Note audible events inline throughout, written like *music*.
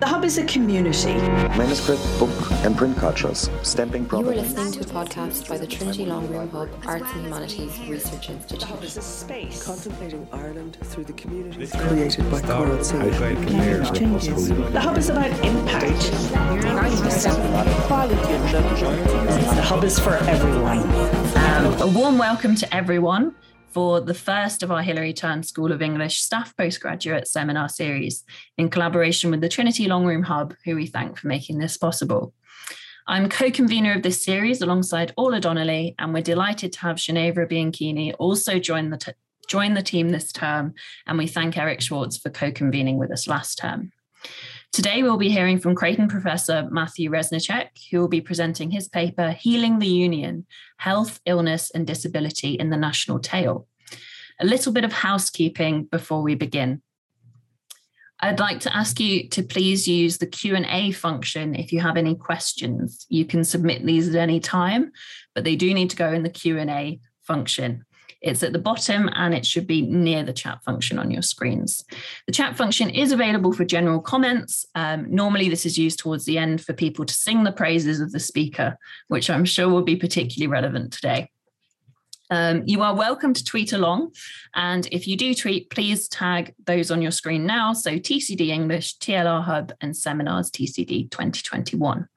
The Hub is a community. Manuscript, book, and print cultures, stamping You are listening to a podcast by the Trinity Long Room Hub Arts and Humanities Research Institute. The Hub is a space. Contemplating Ireland through the community created by Coral changes. The Hub is about impact. The Hub is for everyone. Um, a warm welcome to everyone for the first of our Hilary Term School of English staff postgraduate seminar series in collaboration with the Trinity Long Room Hub, who we thank for making this possible. I'm co convenor of this series alongside Orla Donnelly, and we're delighted to have Ginevra Bianchini also join the, join the team this term. And we thank Eric Schwartz for co convening with us last term. Today, we'll be hearing from Creighton professor Matthew Reznicek, who will be presenting his paper, Healing the Union Health, Illness, and Disability in the National Tale. A little bit of housekeeping before we begin. I'd like to ask you to please use the Q&A function if you have any questions. You can submit these at any time, but they do need to go in the Q&A function. It's at the bottom and it should be near the chat function on your screens. The chat function is available for general comments. Um, normally, this is used towards the end for people to sing the praises of the speaker, which I'm sure will be particularly relevant today. Um, you are welcome to tweet along. And if you do tweet, please tag those on your screen now. So TCD English, TLR Hub, and Seminars TCD 2021.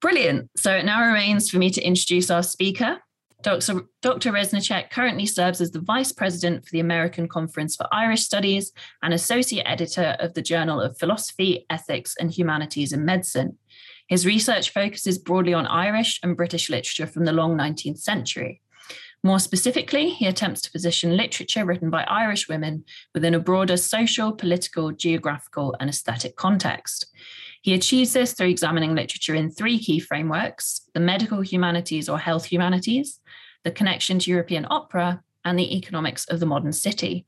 Brilliant. So it now remains for me to introduce our speaker. Dr. Dr. Reznicek currently serves as the Vice President for the American Conference for Irish Studies and Associate Editor of the Journal of Philosophy, Ethics, and Humanities in Medicine. His research focuses broadly on Irish and British literature from the long 19th century. More specifically, he attempts to position literature written by Irish women within a broader social, political, geographical, and aesthetic context. He achieves this through examining literature in three key frameworks the medical humanities or health humanities, the connection to European opera, and the economics of the modern city.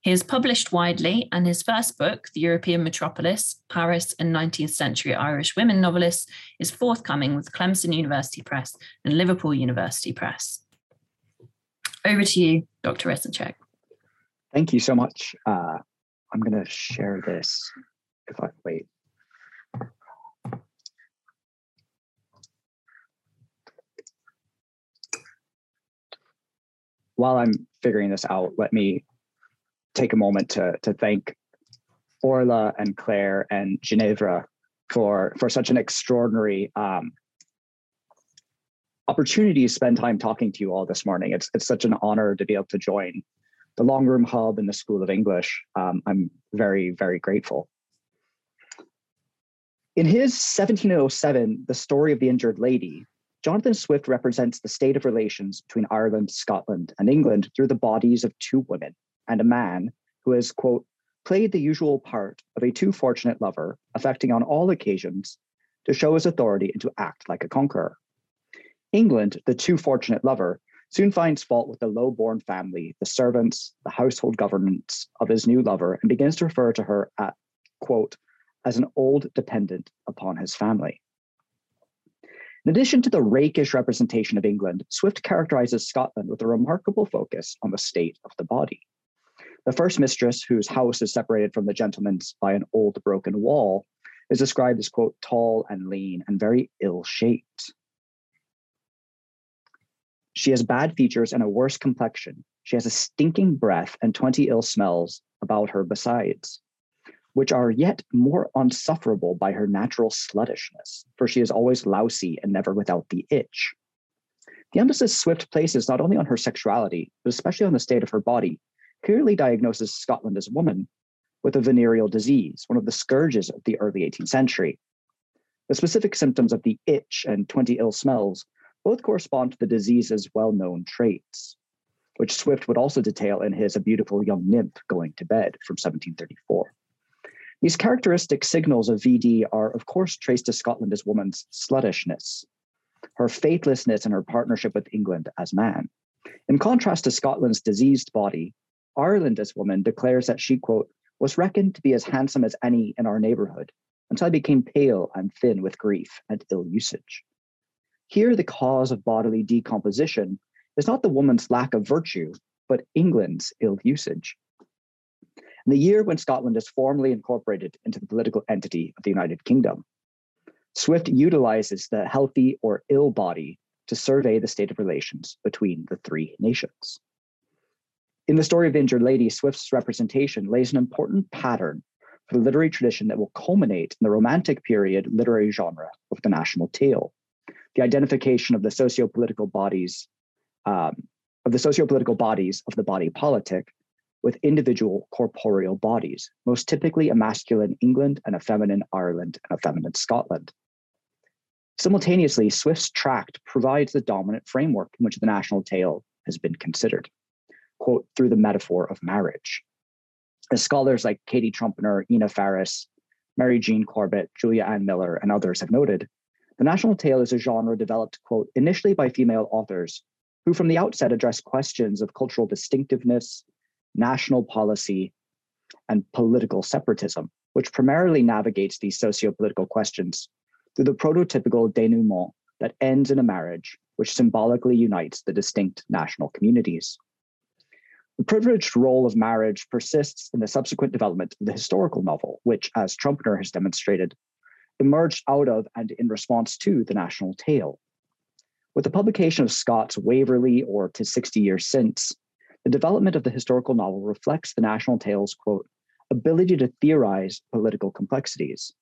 He has published widely, and his first book, The European Metropolis Paris and 19th Century Irish Women Novelists, is forthcoming with Clemson University Press and Liverpool University Press. Over to you, Dr. Reznicek. Thank you so much. Uh, I'm going to share this. If I wait. While I'm figuring this out, let me take a moment to, to thank Orla and Claire and Ginevra for, for such an extraordinary um, opportunity to spend time talking to you all this morning. It's, it's such an honor to be able to join the Long Room Hub and the School of English. Um, I'm very, very grateful. In his 1707, The Story of the Injured Lady, Jonathan Swift represents the state of relations between Ireland, Scotland, and England through the bodies of two women and a man who has, quote, played the usual part of a too fortunate lover, affecting on all occasions to show his authority and to act like a conqueror. England, the too fortunate lover, soon finds fault with the low born family, the servants, the household governance of his new lover, and begins to refer to her at, quote, as an old dependent upon his family. In addition to the rakish representation of England, Swift characterizes Scotland with a remarkable focus on the state of the body. The first mistress, whose house is separated from the gentleman's by an old broken wall, is described as, quote, tall and lean and very ill shaped. She has bad features and a worse complexion. She has a stinking breath and 20 ill smells about her besides, which are yet more unsufferable by her natural sluttishness, for she is always lousy and never without the itch. The emphasis Swift places not only on her sexuality, but especially on the state of her body, clearly diagnoses Scotland as a woman with a venereal disease, one of the scourges of the early 18th century. The specific symptoms of the itch and 20 ill smells both correspond to the disease's well known traits, which Swift would also detail in his A Beautiful Young Nymph Going to Bed from 1734. These characteristic signals of VD are, of course, traced to Scotland as woman's sluttishness, her faithlessness and her partnership with England as man. In contrast to Scotland's diseased body, Ireland as woman declares that she, quote, was reckoned to be as handsome as any in our neighborhood until I became pale and thin with grief and ill usage. Here, the cause of bodily decomposition is not the woman's lack of virtue, but England's ill usage. And the year when Scotland is formally incorporated into the political entity of the United Kingdom. Swift utilizes the healthy or ill body to survey the state of relations between the three nations. In the story of the injured lady, Swift's representation lays an important pattern for the literary tradition that will culminate in the Romantic period literary genre of the national tale. The identification of the socio-political bodies um, of the socio-political bodies of the body politic with individual corporeal bodies, most typically a masculine England and a feminine Ireland and a feminine Scotland. Simultaneously, Swift's tract provides the dominant framework in which the national tale has been considered, quote, through the metaphor of marriage. As scholars like Katie Trumpener, Ina Ferris, Mary Jean Corbett, Julia Ann Miller, and others have noted, the national tale is a genre developed, quote, initially by female authors who from the outset address questions of cultural distinctiveness, national policy, and political separatism, which primarily navigates these socio-political questions through the prototypical denouement that ends in a marriage which symbolically unites the distinct national communities. The privileged role of marriage persists in the subsequent development of the historical novel, which, as Trumpener has demonstrated, emerged out of and in response to the national tale. With the publication of Scott's Waverley or To 60 Years Since, the development of the historical novel reflects the national tale's, quote, ability to theorize political complexities,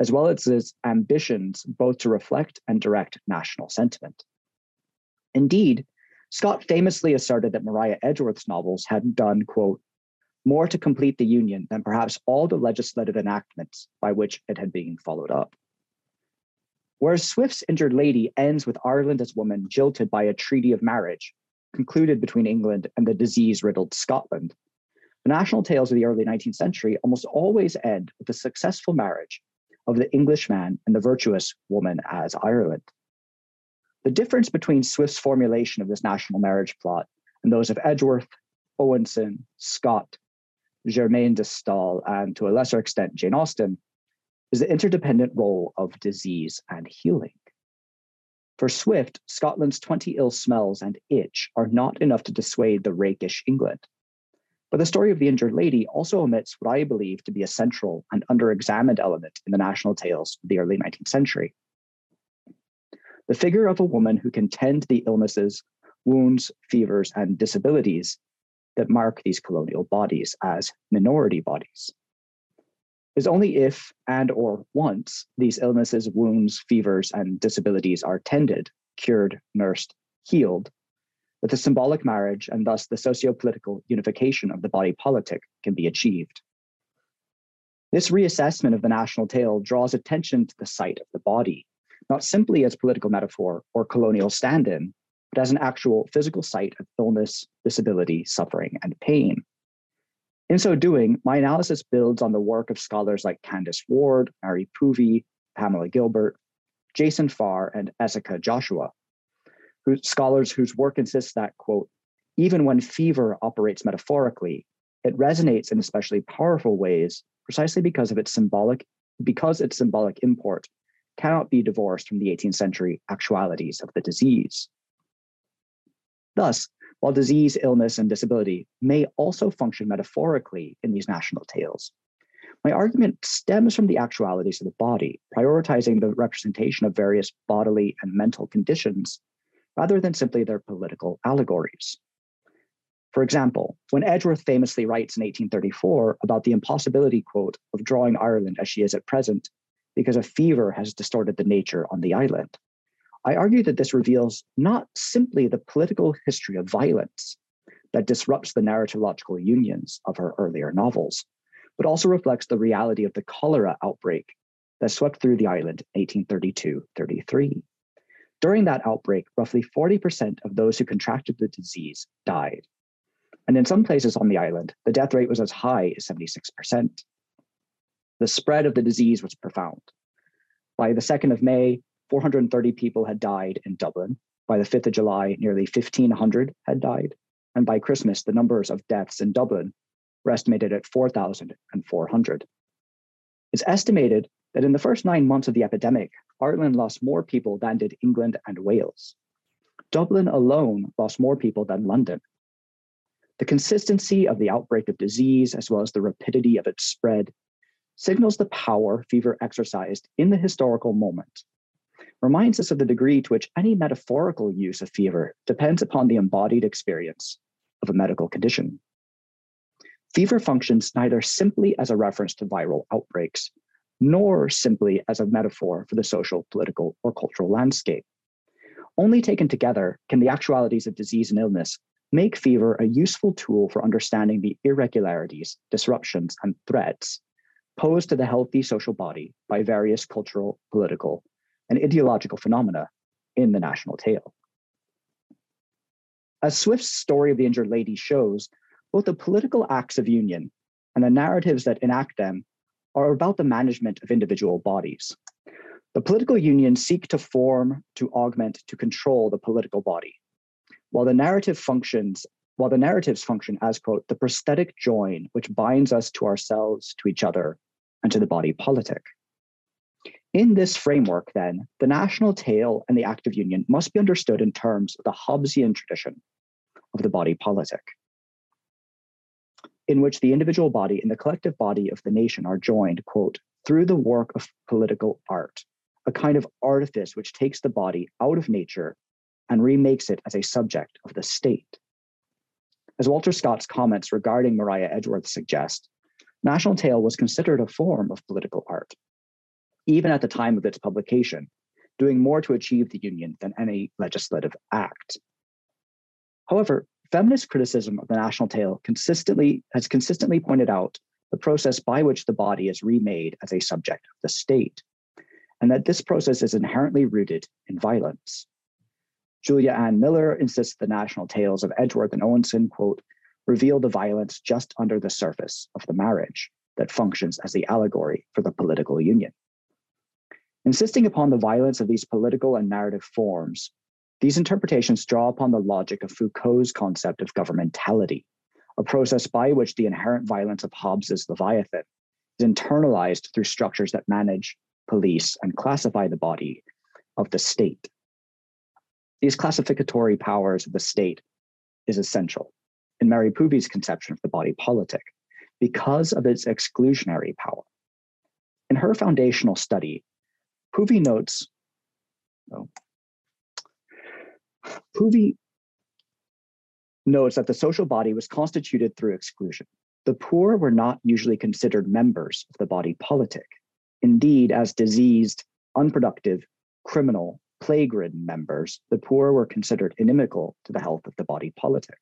as well as its ambitions both to reflect and direct national sentiment. Indeed, Scott famously asserted that Maria Edgeworth's novels had done, quote, more to complete the Union than perhaps all the legislative enactments by which it had been followed up. Whereas Swift's Injured Lady ends with Ireland as woman jilted by a treaty of marriage concluded between England and the disease riddled Scotland, the national tales of the early 19th century almost always end with the successful marriage of the Englishman and the virtuous woman as Ireland. The difference between Swift's formulation of this national marriage plot and those of Edgeworth, Owenson, Scott, Germaine de Stael, and to a lesser extent, Jane Austen, is the interdependent role of disease and healing. For Swift, Scotland's 20 ill smells and itch are not enough to dissuade the rakish England. But the story of the injured lady also omits what I believe to be a central and under-examined element in the national tales of the early 19th century. The figure of a woman who can tend the illnesses, wounds, fevers, and disabilities that mark these colonial bodies as minority bodies is only if and or once these illnesses, wounds, fevers, and disabilities are tended, cured, nursed, healed, that the symbolic marriage and thus the socio-political unification of the body politic can be achieved. This reassessment of the national tale draws attention to the site of the body, not simply as political metaphor or colonial stand-in, but as an actual physical site of illness, disability, suffering, and pain. In so doing, my analysis builds on the work of scholars like Candace Ward, Mary Poovey, Pamela Gilbert, Jason Farr, and Essaka Joshua, who, scholars whose work insists that, quote, even when fever operates metaphorically, it resonates in especially powerful ways precisely because of its symbolic, because its symbolic import cannot be divorced from the 18th century actualities of the disease. Thus, while disease, illness, and disability may also function metaphorically in these national tales. My argument stems from the actualities of the body, prioritizing the representation of various bodily and mental conditions rather than simply their political allegories. For example, when Edgeworth famously writes in 1834 about the impossibility, quote, of drawing Ireland as she is at present because a fever has distorted the nature on the island, I argue that this reveals not simply the political history of violence that disrupts the narratological unions of her earlier novels, but also reflects the reality of the cholera outbreak that swept through the island in 1832 33. During that outbreak, roughly 40% of those who contracted the disease died. And in some places on the island, the death rate was as high as 76%. The spread of the disease was profound. By the 2nd of May, 430 people had died in Dublin. By the 5th of July, nearly 1,500 had died. And by Christmas, the numbers of deaths in Dublin were estimated at 4,400. It's estimated that in the first nine months of the epidemic, Ireland lost more people than did England and Wales. Dublin alone lost more people than London. The consistency of the outbreak of disease, as well as the rapidity of its spread, signals the power fever exercised in the historical moment, reminds us of the degree to which any metaphorical use of fever depends upon the embodied experience of a medical condition. Fever functions neither simply as a reference to viral outbreaks, nor simply as a metaphor for the social, political, or cultural landscape. Only taken together can the actualities of disease and illness make fever a useful tool for understanding the irregularities, disruptions, and threats posed to the healthy social body by various cultural, political, and ideological phenomena in the national tale. As Swift's story of the injured lady shows, both the political acts of union and the narratives that enact them are about the management of individual bodies. The political unions seek to form, to augment, to control the political body, while the narrative functions, while the narratives function as quote, the prosthetic join which binds us to ourselves, to each other, and to the body politic. In this framework, then, the national tale and the act of union must be understood in terms of the Hobbesian tradition of the body politic, in which the individual body and the collective body of the nation are joined, quote, through the work of political art, a kind of artifice which takes the body out of nature and remakes it as a subject of the state. As Walter Scott's comments regarding Maria Edgeworth suggest, National Tale was considered a form of political art, even at the time of its publication, doing more to achieve the Union than any legislative act. However, feminist criticism of the national tale consistently has consistently pointed out the process by which the body is remade as a subject of the state, and that this process is inherently rooted in violence. Julia Ann Miller insists the national tales of Edgeworth and Owenson, quote, reveal the violence just under the surface of the marriage that functions as the allegory for the political union. Insisting upon the violence of these political and narrative forms, these interpretations draw upon the logic of Foucault's concept of governmentality, a process by which the inherent violence of Hobbes's Leviathan is internalized through structures that manage, police, and classify the body of the state. These classificatory powers of the state is essential in Mary Poovey's conception of the body politic because of its exclusionary power. In her foundational study, Poovey notes, oh, notes that the social body was constituted through exclusion. The poor were not usually considered members of the body politic. Indeed, as diseased, unproductive, criminal, plague ridden members, the poor were considered inimical to the health of the body politic.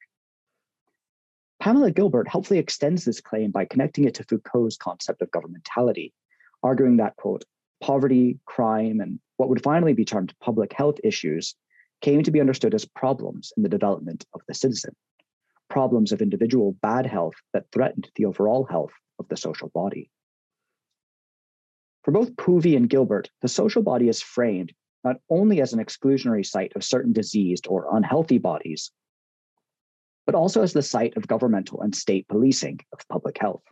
Pamela Gilbert helpfully extends this claim by connecting it to Foucault's concept of governmentality, arguing that, quote, poverty, crime, and what would finally be termed public health issues came to be understood as problems in the development of the citizen, problems of individual bad health that threatened the overall health of the social body. For both Poovey and Gilbert, the social body is framed not only as an exclusionary site of certain diseased or unhealthy bodies, but also as the site of governmental and state policing of public health.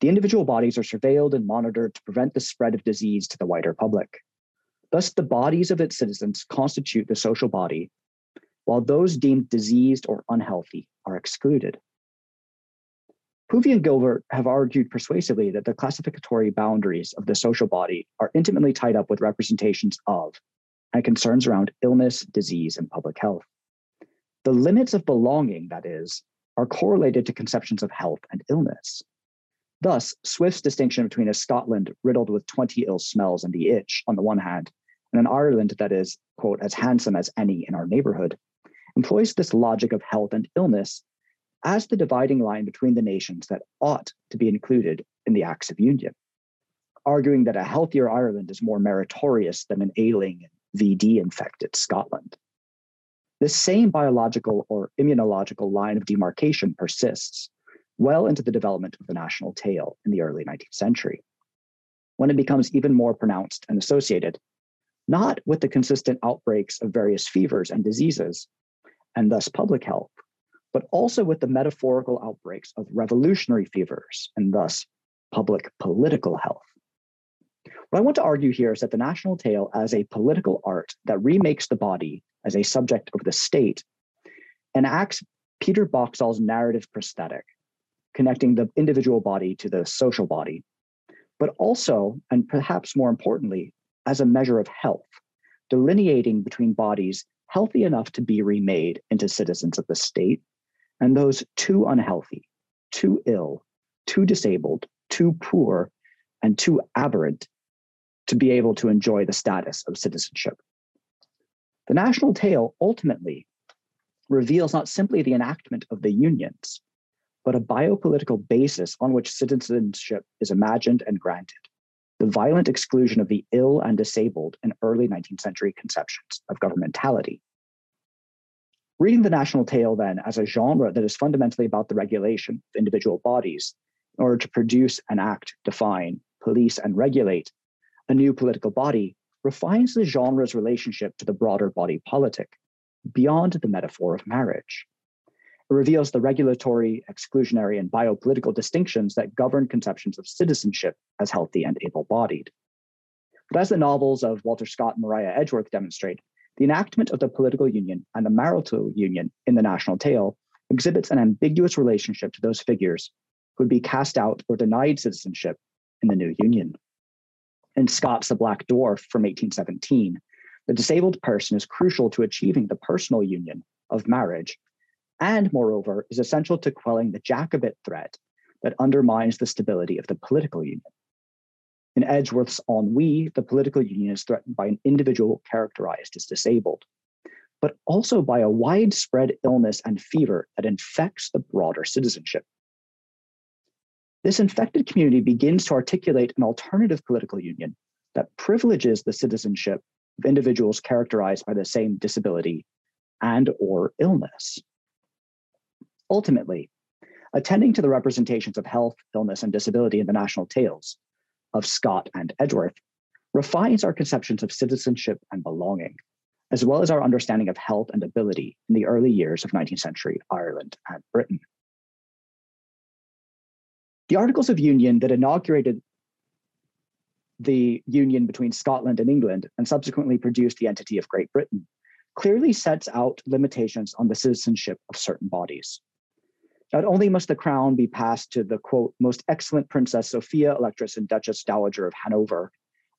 The individual bodies are surveilled and monitored to prevent the spread of disease to the wider public. Thus, the bodies of its citizens constitute the social body, while those deemed diseased or unhealthy are excluded. Poovey and Gilbert have argued persuasively that the classificatory boundaries of the social body are intimately tied up with representations of and concerns around illness, disease, and public health. The limits of belonging, that is, are correlated to conceptions of health and illness. Thus, Swift's distinction between a Scotland riddled with 20 ill smells and the itch on the one hand, and an Ireland that is, quote, as handsome as any in our neighborhood, employs this logic of health and illness as the dividing line between the nations that ought to be included in the Acts of Union, arguing that a healthier Ireland is more meritorious than an ailing VD infected Scotland. This same biological or immunological line of demarcation persists well into the development of the national tale in the early 19th century, when it becomes even more pronounced and associated not with the consistent outbreaks of various fevers and diseases, and thus public health, but also with the metaphorical outbreaks of revolutionary fevers and thus public political health. What I want to argue here is that the national tale as a political art that remakes the body as a subject of the state enacts Peter Boxall's narrative prosthetic, connecting the individual body to the social body, but also, and perhaps more importantly, as a measure of health, delineating between bodies healthy enough to be remade into citizens of the state and those too unhealthy, too ill, too disabled, too poor, and too aberrant to be able to enjoy the status of citizenship. The national tale ultimately reveals not simply the enactment of the unions, but a biopolitical basis on which citizenship is imagined and granted the violent exclusion of the ill and disabled in early 19th century conceptions of governmentality. Reading the national tale, then, as a genre that is fundamentally about the regulation of individual bodies in order to produce, enact, define, police, and regulate a new political body, refines the genre's relationship to the broader body politic beyond the metaphor of marriage. It reveals the regulatory, exclusionary, and biopolitical distinctions that govern conceptions of citizenship as healthy and able bodied. But as the novels of Walter Scott and Maria Edgeworth demonstrate, the enactment of the political union and the marital union in the national tale exhibits an ambiguous relationship to those figures who would be cast out or denied citizenship in the new union. In Scott's The Black Dwarf from 1817, the disabled person is crucial to achieving the personal union of marriage and moreover is essential to quelling the Jacobite threat that undermines the stability of the political union. In Edgeworth's Ennui, the political union is threatened by an individual characterized as disabled, but also by a widespread illness and fever that infects the broader citizenship. This infected community begins to articulate an alternative political union that privileges the citizenship of individuals characterized by the same disability and or illness. Ultimately, attending to the representations of health, illness, and disability in the national tales of Scott and Edgeworth refines our conceptions of citizenship and belonging, as well as our understanding of health and ability in the early years of 19th century Ireland and Britain. The Articles of Union that inaugurated the union between Scotland and England and subsequently produced the entity of Great Britain clearly sets out limitations on the citizenship of certain bodies. Not only must the crown be passed to the quote, most excellent Princess Sophia, Electress and Duchess Dowager of Hanover,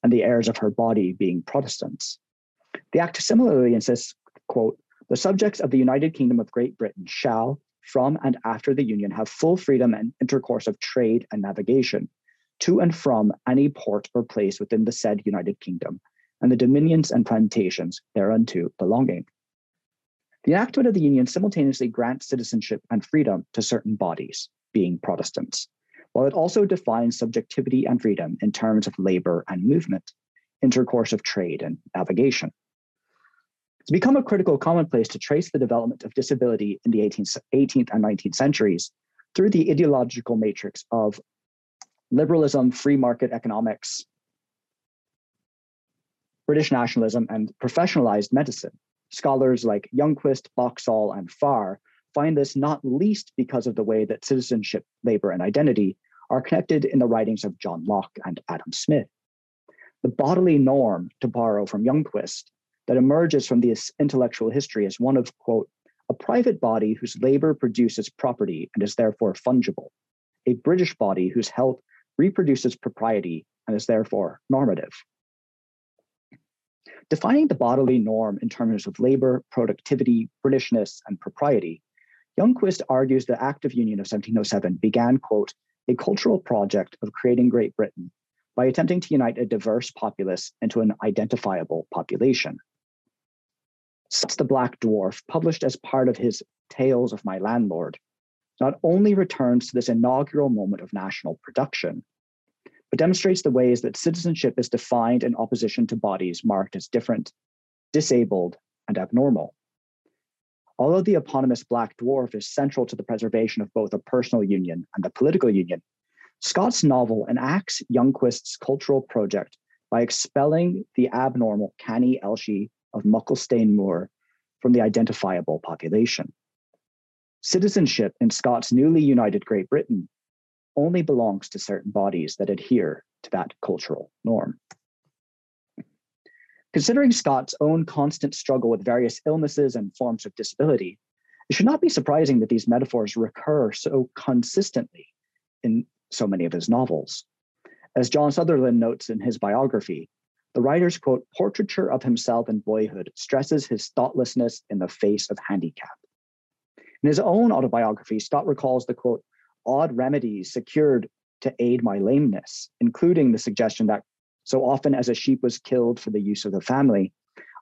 and the heirs of her body being Protestants. The Act similarly insists, quote, the subjects of the United Kingdom of Great Britain shall, from and after the Union, have full freedom and intercourse of trade and navigation to and from any port or place within the said United Kingdom, and the dominions and plantations thereunto belonging. The enactment of the Union simultaneously grants citizenship and freedom to certain bodies, being Protestants, while it also defines subjectivity and freedom in terms of labor and movement, intercourse of trade and navigation. It's become a critical commonplace to trace the development of disability in the 18th, 18th and 19th centuries through the ideological matrix of liberalism, free market economics, British nationalism, and professionalized medicine. Scholars like Youngquist, Boxall, and Farr find this not least because of the way that citizenship, labor, and identity are connected in the writings of John Locke and Adam Smith. The bodily norm, to borrow from Youngquist, that emerges from this intellectual history is one of, quote, a private body whose labor produces property and is therefore fungible, a British body whose health reproduces propriety and is therefore normative. Defining the bodily norm in terms of labor, productivity, Britishness, and propriety, Youngquist argues the Act of Union of 1707 began, quote, a cultural project of creating Great Britain by attempting to unite a diverse populace into an identifiable population. Scott's The Black Dwarf, published as part of his Tales of My Landlord, not only returns to this inaugural moment of national production, but demonstrates the ways that citizenship is defined in opposition to bodies marked as different, disabled, and abnormal. Although the eponymous Black Dwarf is central to the preservation of both a personal union and the political union, Scott's novel enacts Youngquist's cultural project by expelling the abnormal Canny Elshie of Mucklestane Moor from the identifiable population. Citizenship in Scott's newly united Great Britain only belongs to certain bodies that adhere to that cultural norm. Considering Scott's own constant struggle with various illnesses and forms of disability, It should not be surprising that these metaphors recur so consistently in so many of his novels. As John Sutherland notes in his biography, the writer's quote, portraiture of himself in boyhood stresses his thoughtlessness in the face of handicap. In his own autobiography, Scott recalls the quote, odd remedies secured to aid my lameness, including the suggestion that so often as a sheep was killed for the use of the family,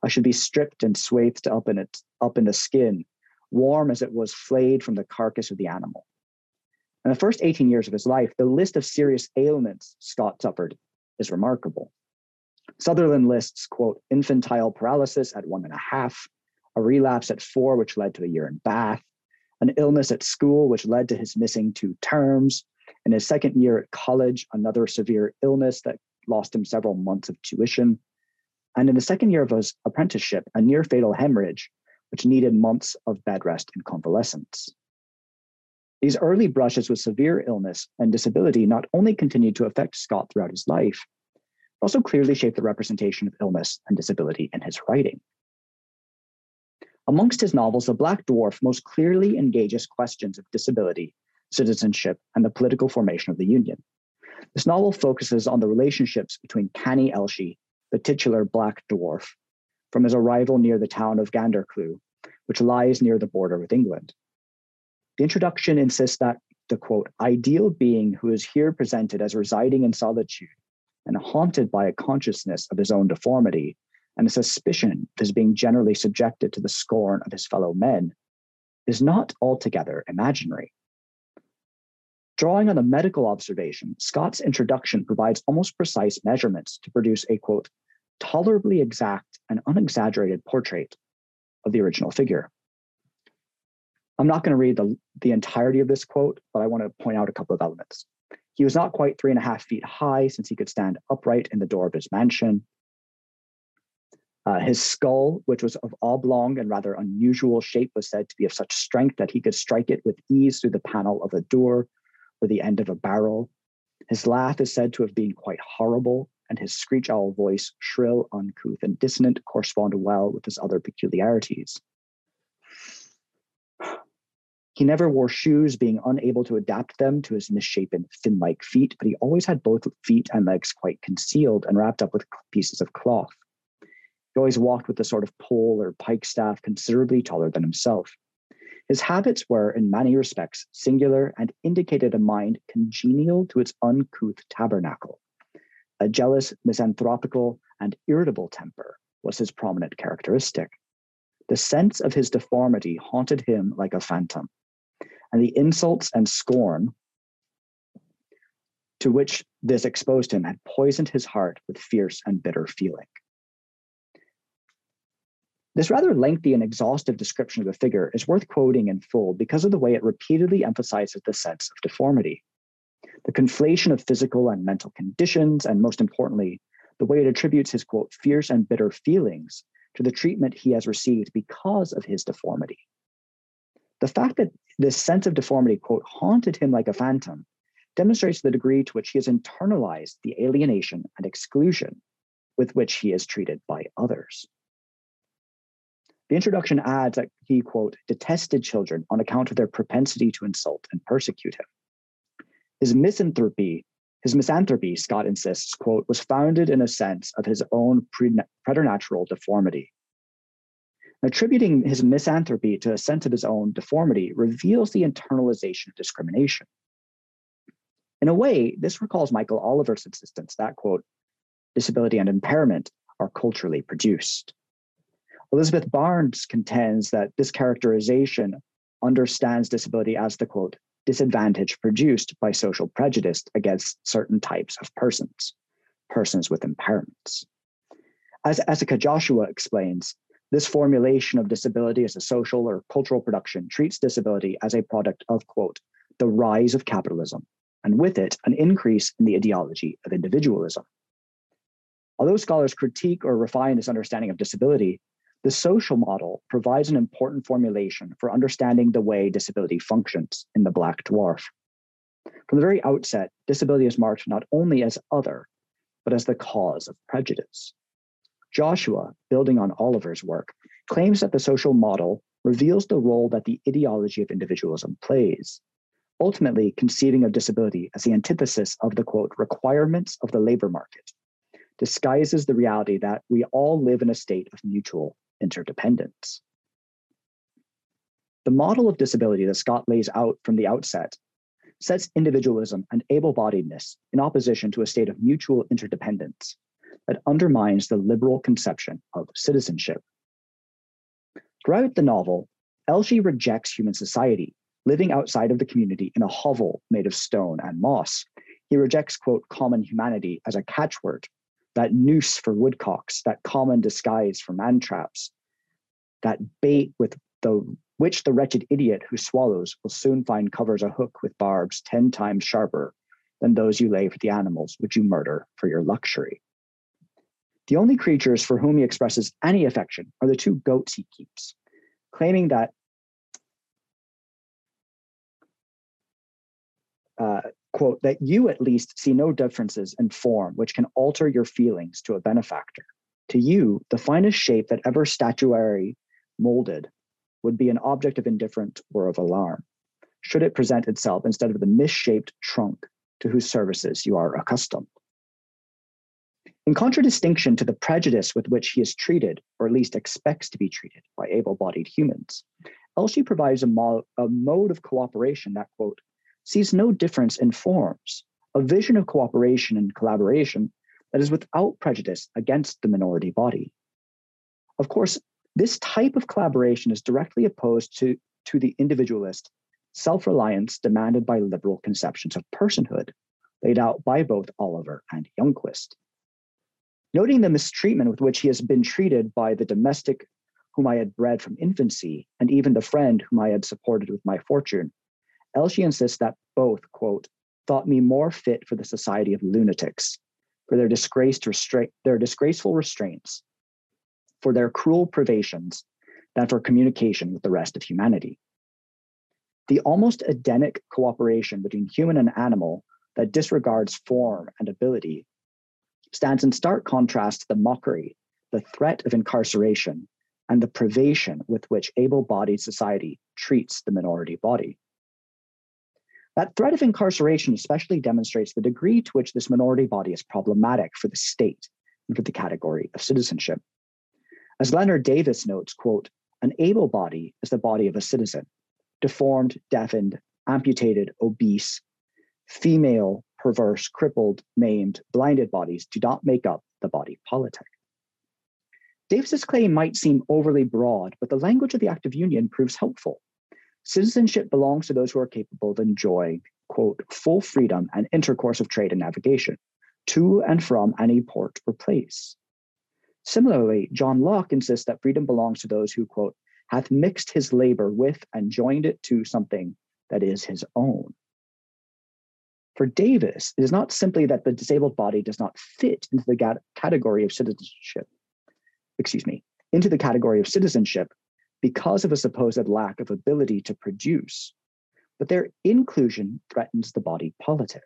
I should be stripped and swathed up in it, up in the skin, warm as it was flayed from the carcass of the animal. In the first 18 years of his life, the list of serious ailments Scott suffered is remarkable. Sutherland lists, quote, infantile paralysis at one and a half, a relapse at four, which led to a year in Bath, an illness at school, which led to his missing two terms. In his second year at college, another severe illness that lost him several months of tuition. And in the second year of his apprenticeship, a near fatal hemorrhage, which needed months of bed rest and convalescence. These early brushes with severe illness and disability not only continued to affect Scott throughout his life, but also clearly shaped the representation of illness and disability in his writing. Amongst his novels, The Black Dwarf most clearly engages questions of disability, citizenship, and the political formation of the Union. This novel focuses on the relationships between Canny Elshie, the titular Black Dwarf, from his arrival near the town of Gandercleugh, which lies near the border with England. The introduction insists that the quote, ideal being who is here presented as residing in solitude and haunted by a consciousness of his own deformity and a suspicion of his being generally subjected to the scorn of his fellow men is not altogether imaginary. Drawing on a medical observation, Scott's introduction provides almost precise measurements to produce a quote, tolerably exact and unexaggerated portrait of the original figure. I'm not going to read the, the entirety of this quote, but I want to point out a couple of elements. He was not quite three and a half feet high since he could stand upright in the door of his mansion. Uh, his skull, which was of oblong and rather unusual shape, was said to be of such strength that he could strike it with ease through the panel of a door or the end of a barrel. His laugh is said to have been quite horrible, and his screech owl voice, shrill, uncouth, and dissonant, corresponded well with his other peculiarities. He never wore shoes, being unable to adapt them to his misshapen, fin like feet, but he always had both feet and legs quite concealed and wrapped up with pieces of cloth. He always walked with a sort of pole or pike staff considerably taller than himself. His habits were, in many respects, singular and indicated a mind congenial to its uncouth tabernacle. A jealous, misanthropical, and irritable temper was his prominent characteristic. The sense of his deformity haunted him like a phantom, and the insults and scorn to which this exposed him had poisoned his heart with fierce and bitter feeling. This rather lengthy and exhaustive description of the figure is worth quoting in full because of the way it repeatedly emphasizes the sense of deformity. The conflation of physical and mental conditions, and most importantly, the way it attributes his quote, fierce and bitter feelings to the treatment he has received because of his deformity. The fact that this sense of deformity, quote, haunted him like a phantom demonstrates the degree to which he has internalized the alienation and exclusion with which he is treated by others. The introduction adds that he, quote, detested children on account of their propensity to insult and persecute him. His misanthropy, his misanthropy, Scott insists, quote, was founded in a sense of his own preternatural deformity. Attributing his misanthropy to a sense of his own deformity reveals the internalization of discrimination. In a way, this recalls Michael Oliver's insistence that, quote, disability and impairment are culturally produced. Elizabeth Barnes contends that this characterization understands disability as the quote, disadvantage produced by social prejudice against certain types of persons, persons with impairments. As Essaka Joshua explains, this formulation of disability as a social or cultural production treats disability as a product of, quote, the rise of capitalism, and with it, an increase in the ideology of individualism. Although scholars critique or refine this understanding of disability, the social model provides an important formulation for understanding the way disability functions in the Black Dwarf. From the very outset, disability is marked not only as other, but as the cause of prejudice. Joshua, building on Oliver's work, claims that the social model reveals the role that the ideology of individualism plays, ultimately conceiving of disability as the antithesis of the quote, requirements of the labor market, disguises the reality that we all live in a state of mutual interdependence. The model of disability that Scott lays out from the outset sets individualism and able bodiedness in opposition to a state of mutual interdependence that undermines the liberal conception of citizenship. Throughout the novel, Elshie rejects human society, living outside of the community in a hovel made of stone and moss. He rejects, quote, common humanity as a catchword, that noose for woodcocks, that common disguise for man traps, that bait with the which the wretched idiot who swallows will soon find covers a hook with barbs 10 times sharper than those you lay for the animals which you murder for your luxury. The only creatures for whom he expresses any affection are the two goats he keeps, claiming that uh, quote, that you at least see no differences in form which can alter your feelings to a benefactor. To you, the finest shape that ever statuary molded would be an object of indifference or of alarm, should it present itself instead of the misshaped trunk to whose services you are accustomed. In contradistinction to the prejudice with which he is treated, or at least expects to be treated by able bodied humans, Elshie provides a, mo- a mode of cooperation that, quote, sees no difference in forms, a vision of cooperation and collaboration that is without prejudice against the minority body. Of course, this type of collaboration is directly opposed to, to the individualist self reliance demanded by liberal conceptions of personhood, laid out by both Oliver and Youngquist. Noting the mistreatment with which he has been treated by the domestic whom I had bred from infancy, and even the friend whom I had supported with my fortune, Elshie insists that both, quote, thought me more fit for the society of lunatics, for their disgraced restraint, their disgraceful restraints, for their cruel privations than for communication with the rest of humanity. The almost Edenic cooperation between human and animal that disregards form and ability stands in stark contrast to the mockery, the threat of incarceration, and the privation with which able bodied society treats the minority body. That threat of incarceration especially demonstrates the degree to which this minority body is problematic for the state and for the category of citizenship. As Lennard Davis notes, quote, an able body is the body of a citizen, deformed, deafened, amputated, obese, female, perverse, crippled, maimed, blinded bodies do not make up the body politic. Davis's claim might seem overly broad, but the language of the Act of Union proves helpful. Citizenship belongs to those who are capable of enjoying, quote, full freedom and intercourse of trade and navigation to and from any port or place. Similarly, John Locke insists that freedom belongs to those who, quote, hath mixed his labor with and joined it to something that is his own. For Davis, it is not simply that the disabled body does not fit into the category of citizenship, excuse me, into the category of citizenship because of a supposed lack of ability to produce, but their inclusion threatens the body politic.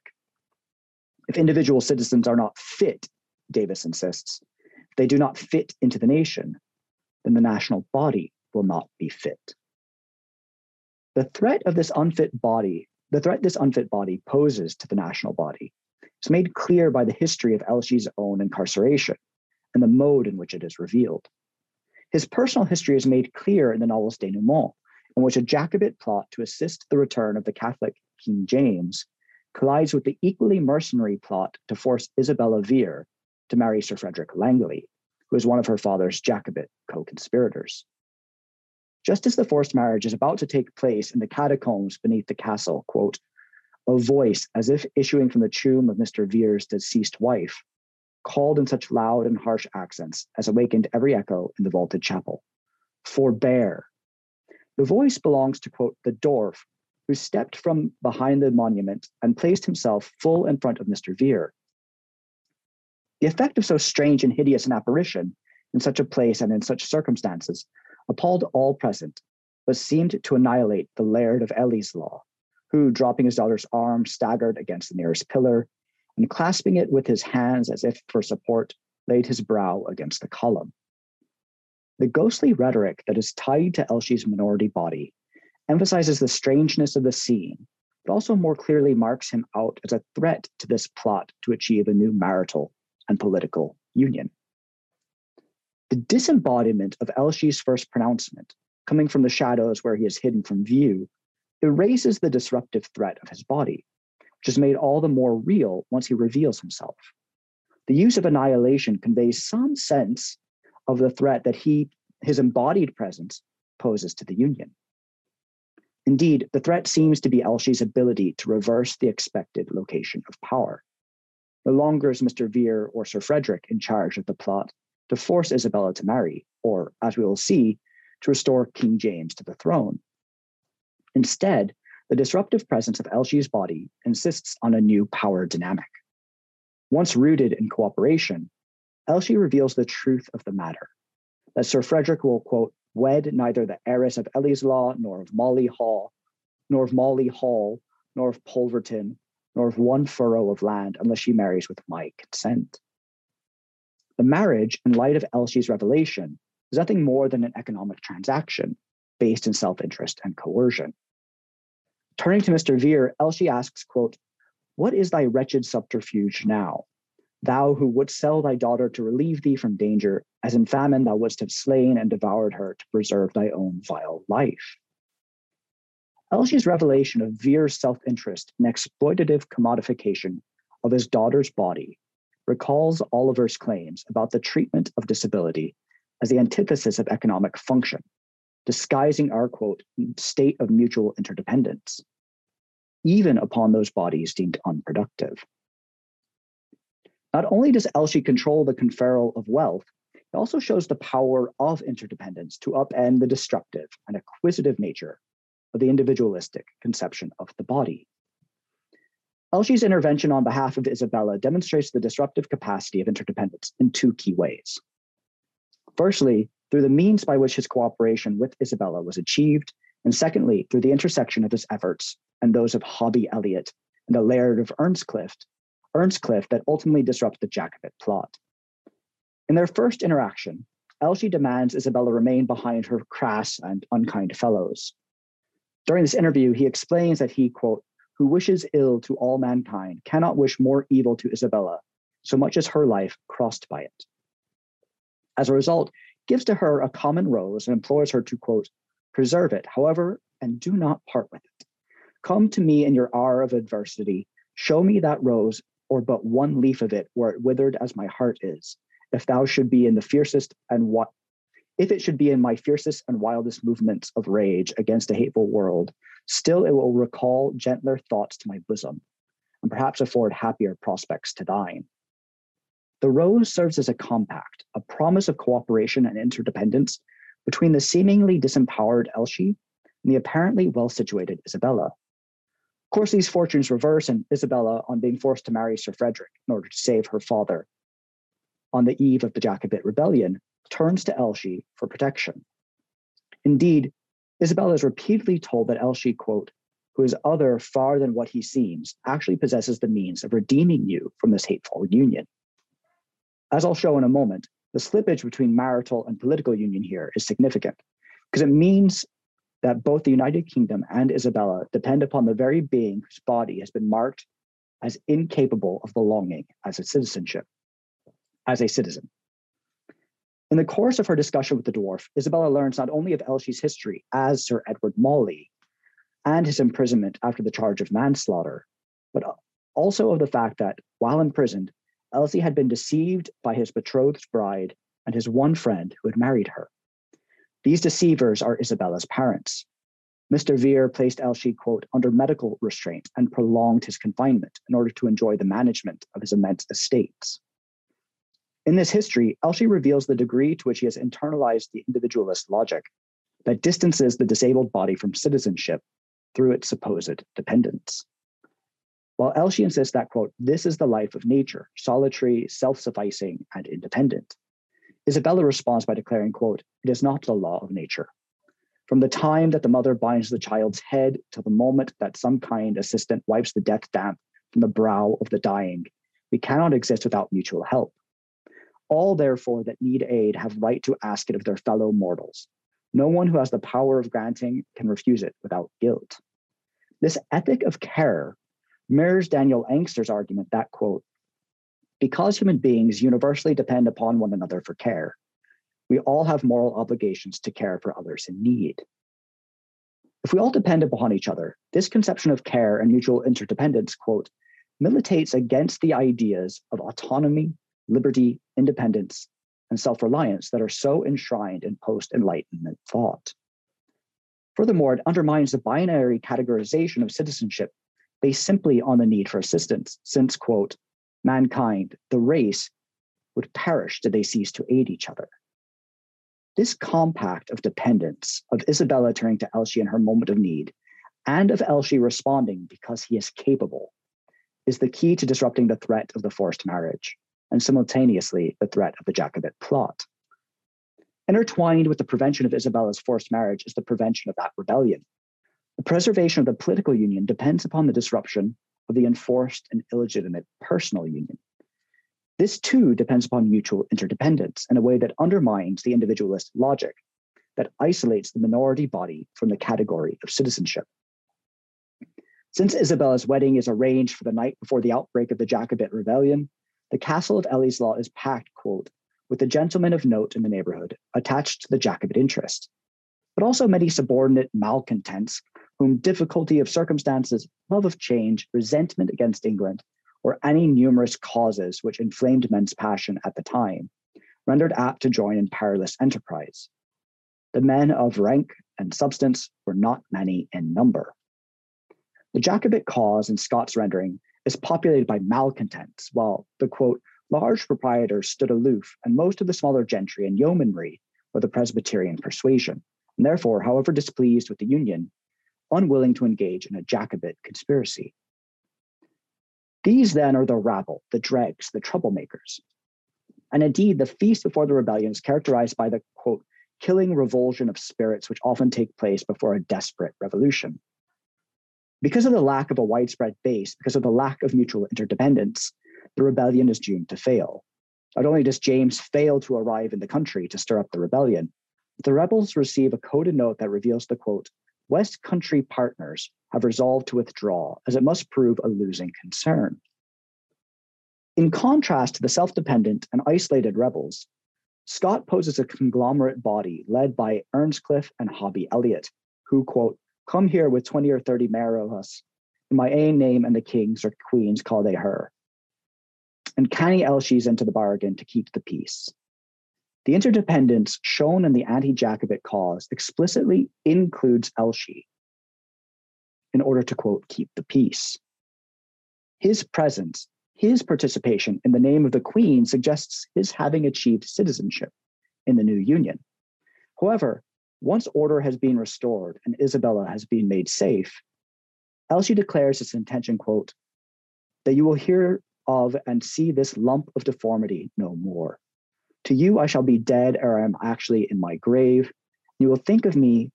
If individual citizens are not fit, Davis insists, they do not fit into the nation, then the national body will not be fit. The threat of this unfit body, the threat this unfit body poses to the national body is made clear by the history of Elshie's own incarceration and the mode in which it is revealed. His personal history is made clear in the novel's denouement, in which a Jacobite plot to assist the return of the Catholic King James collides with the equally mercenary plot to force Isabella Vere to marry Sir Frederick Langley, who is one of her father's Jacobite co conspirators. Just as the forced marriage is about to take place in the catacombs beneath the castle, quote, a voice, as if issuing from the tomb of Mr. Vere's deceased wife, called in such loud and harsh accents as awakened every echo in the vaulted chapel. Forbear. The voice belongs to, quote, the dwarf who stepped from behind the monument and placed himself full in front of Mr. Vere, the effect of so strange and hideous an apparition in such a place and in such circumstances appalled all present, but seemed to annihilate the Laird of Ellieslaw, who, dropping his daughter's arm, staggered against the nearest pillar, and clasping it with his hands as if for support, laid his brow against the column. The ghostly rhetoric that is tied to Elshie's minority body emphasizes the strangeness of the scene, but also more clearly marks him out as a threat to this plot to achieve a new marital and political union. The disembodiment of Elshie's first pronouncement, coming from the shadows where he is hidden from view, erases the disruptive threat of his body, which is made all the more real once he reveals himself. The use of annihilation conveys some sense of the threat that he, his embodied presence, poses to the Union. Indeed, the threat seems to be Elshie's ability to reverse the expected location of power. No longer is Mr. Vere or Sir Frederick in charge of the plot to force Isabella to marry, or, as we will see, to restore King James to the throne. Instead, the disruptive presence of Elshie's body insists on a new power dynamic. Once rooted in cooperation, Elshie reveals the truth of the matter that Sir Frederick will, quote, wed neither the heiress of Ellieslaw, nor of Mauley Hall, nor of Mauley Hall, nor of Pulverton, nor of one furrow of land unless she marries with my consent. The marriage, in light of Elshie's revelation, is nothing more than an economic transaction based in self interest and coercion. Turning to Mr. Vere, Elshie asks, quote, What is thy wretched subterfuge now? Thou who wouldst sell thy daughter to relieve thee from danger, as in famine thou wouldst have slain and devoured her to preserve thy own vile life. Elshie's revelation of Vere's self interest and exploitative commodification of his daughter's body recalls Oliver's claims about the treatment of disability as the antithesis of economic function, disguising our quote, state of mutual interdependence, even upon those bodies deemed unproductive. Not only does Elshie control the conferral of wealth, it also shows the power of interdependence to upend the destructive and acquisitive nature of the individualistic conception of the body. Elshie's intervention on behalf of Isabella demonstrates the disruptive capacity of interdependence in two key ways. Firstly, through the means by which his cooperation with Isabella was achieved, and secondly, through the intersection of his efforts and those of Hobbie Elliot and the Laird of Earnscliffe, Earnscliffe that ultimately disrupts the Jacobite plot. In their first interaction, Elshie demands Isabella remain behind her crass and unkind fellows. During this interview, he explains that he, quote, who wishes ill to all mankind cannot wish more evil to Isabella, so much as her life crossed by it. As a result, gives to her a common rose and implores her to, quote, preserve it, however, and do not part with it. Come to me in your hour of adversity. Show me that rose, or but one leaf of it, where it withered as my heart is. If thou should be in the fiercest and what if it should be in my fiercest and wildest movements of rage against a hateful world, still it will recall gentler thoughts to my bosom, and perhaps afford happier prospects to thine. The rose serves as a compact, a promise of cooperation and interdependence between the seemingly disempowered Elshie and the apparently well situated Isabella. Of course, these fortunes reverse, and Isabella, on being forced to marry Sir Frederick in order to save her father on the eve of the Jacobite rebellion, turns to Elshie for protection. Indeed, Isabella is repeatedly told that Elshie, quote, who is other far than what he seems, actually possesses the means of redeeming you from this hateful union. As I'll show in a moment, the slippage between marital and political union here is significant because it means that both the United Kingdom and Isabella depend upon the very being whose body has been marked as incapable of belonging as a citizenship, as a citizen. In the course of her discussion with the dwarf, Isabella learns not only of Elshie's history as Sir Edward Mauley and his imprisonment after the charge of manslaughter, but also of the fact that while imprisoned, Elshie had been deceived by his betrothed bride and his one friend who had married her. These deceivers are Isabella's parents. Mr. Vere placed Elshie, quote, under medical restraint and prolonged his confinement in order to enjoy the management of his immense estates. In this history, Elshie reveals the degree to which he has internalized the individualist logic that distances the disabled body from citizenship through its supposed dependence. While Elshie insists that, quote, this is the life of nature, solitary, self sufficing, and independent. Isabella responds by declaring, quote, it is not the law of nature. From the time that the mother binds the child's head till the moment that some kind assistant wipes the death damp from the brow of the dying, we cannot exist without mutual help. All, therefore, that need aid have right to ask it of their fellow mortals. No one who has the power of granting can refuse it without guilt. This ethic of care mirrors Daniel Engster's argument that, quote, because human beings universally depend upon one another for care, we all have moral obligations to care for others in need. If we all depend upon each other, this conception of care and mutual interdependence, quote, militates against the ideas of autonomy, liberty, independence, and self reliance that are so enshrined in post Enlightenment thought. Furthermore, it undermines the binary categorization of citizenship based simply on the need for assistance, since, quote, mankind, the race, would perish did they cease to aid each other. This compact of dependence, of Isabella turning to Elshie in her moment of need, and of Elshie responding because he is capable, is the key to disrupting the threat of the forced marriage, and simultaneously the threat of the Jacobite plot. Intertwined with the prevention of Isabella's forced marriage is the prevention of that rebellion. The preservation of the political union depends upon the disruption of the enforced and illegitimate personal union. This too depends upon mutual interdependence in a way that undermines the individualist logic that isolates the minority body from the category of citizenship. Since Isabella's wedding is arranged for the night before the outbreak of the Jacobite rebellion, the castle of Ellieslaw is packed, quote, with the gentlemen of note in the neighborhood attached to the Jacobite interest, but also many subordinate malcontents whom difficulty of circumstances, love of change, resentment against England, or any numerous causes which inflamed men's passion at the time, rendered apt to join in perilous enterprise. The men of rank and substance were not many in number. The Jacobite cause in Scott's rendering is populated by malcontents, while the quote, large proprietors stood aloof, and most of the smaller gentry and yeomanry were the Presbyterian persuasion, and therefore, however displeased with the Union, unwilling to engage in a Jacobite conspiracy. These then are the rabble, the dregs, the troublemakers. And indeed, the feast before the rebellion is characterized by the quote, killing revulsion of spirits which often take place before a desperate revolution. Because of the lack of a widespread base, because of the lack of mutual interdependence, the rebellion is doomed to fail. Not only does James fail to arrive in the country to stir up the rebellion, but the rebels receive a coded note that reveals the quote, West Country partners have resolved to withdraw, as it must prove a losing concern. In contrast to the self dependent and isolated rebels, Scott poses a conglomerate body led by Earnscliffe and Hobbie Elliot, who, quote, come here with 20 or 30 mair of us. In my ain name and the king's or queen's call they her. And canny Elshies into the bargain to keep the peace. The interdependence shown in the anti Jacobite cause explicitly includes Elshie in order to, quote, keep the peace. His presence, his participation in the name of the Queen suggests his having achieved citizenship in the new union. However, once order has been restored and Isabella has been made safe, Elshie declares its intention, quote, that you will hear of and see this lump of deformity no more. To you, I shall be dead ere I am actually in my grave. You will think of me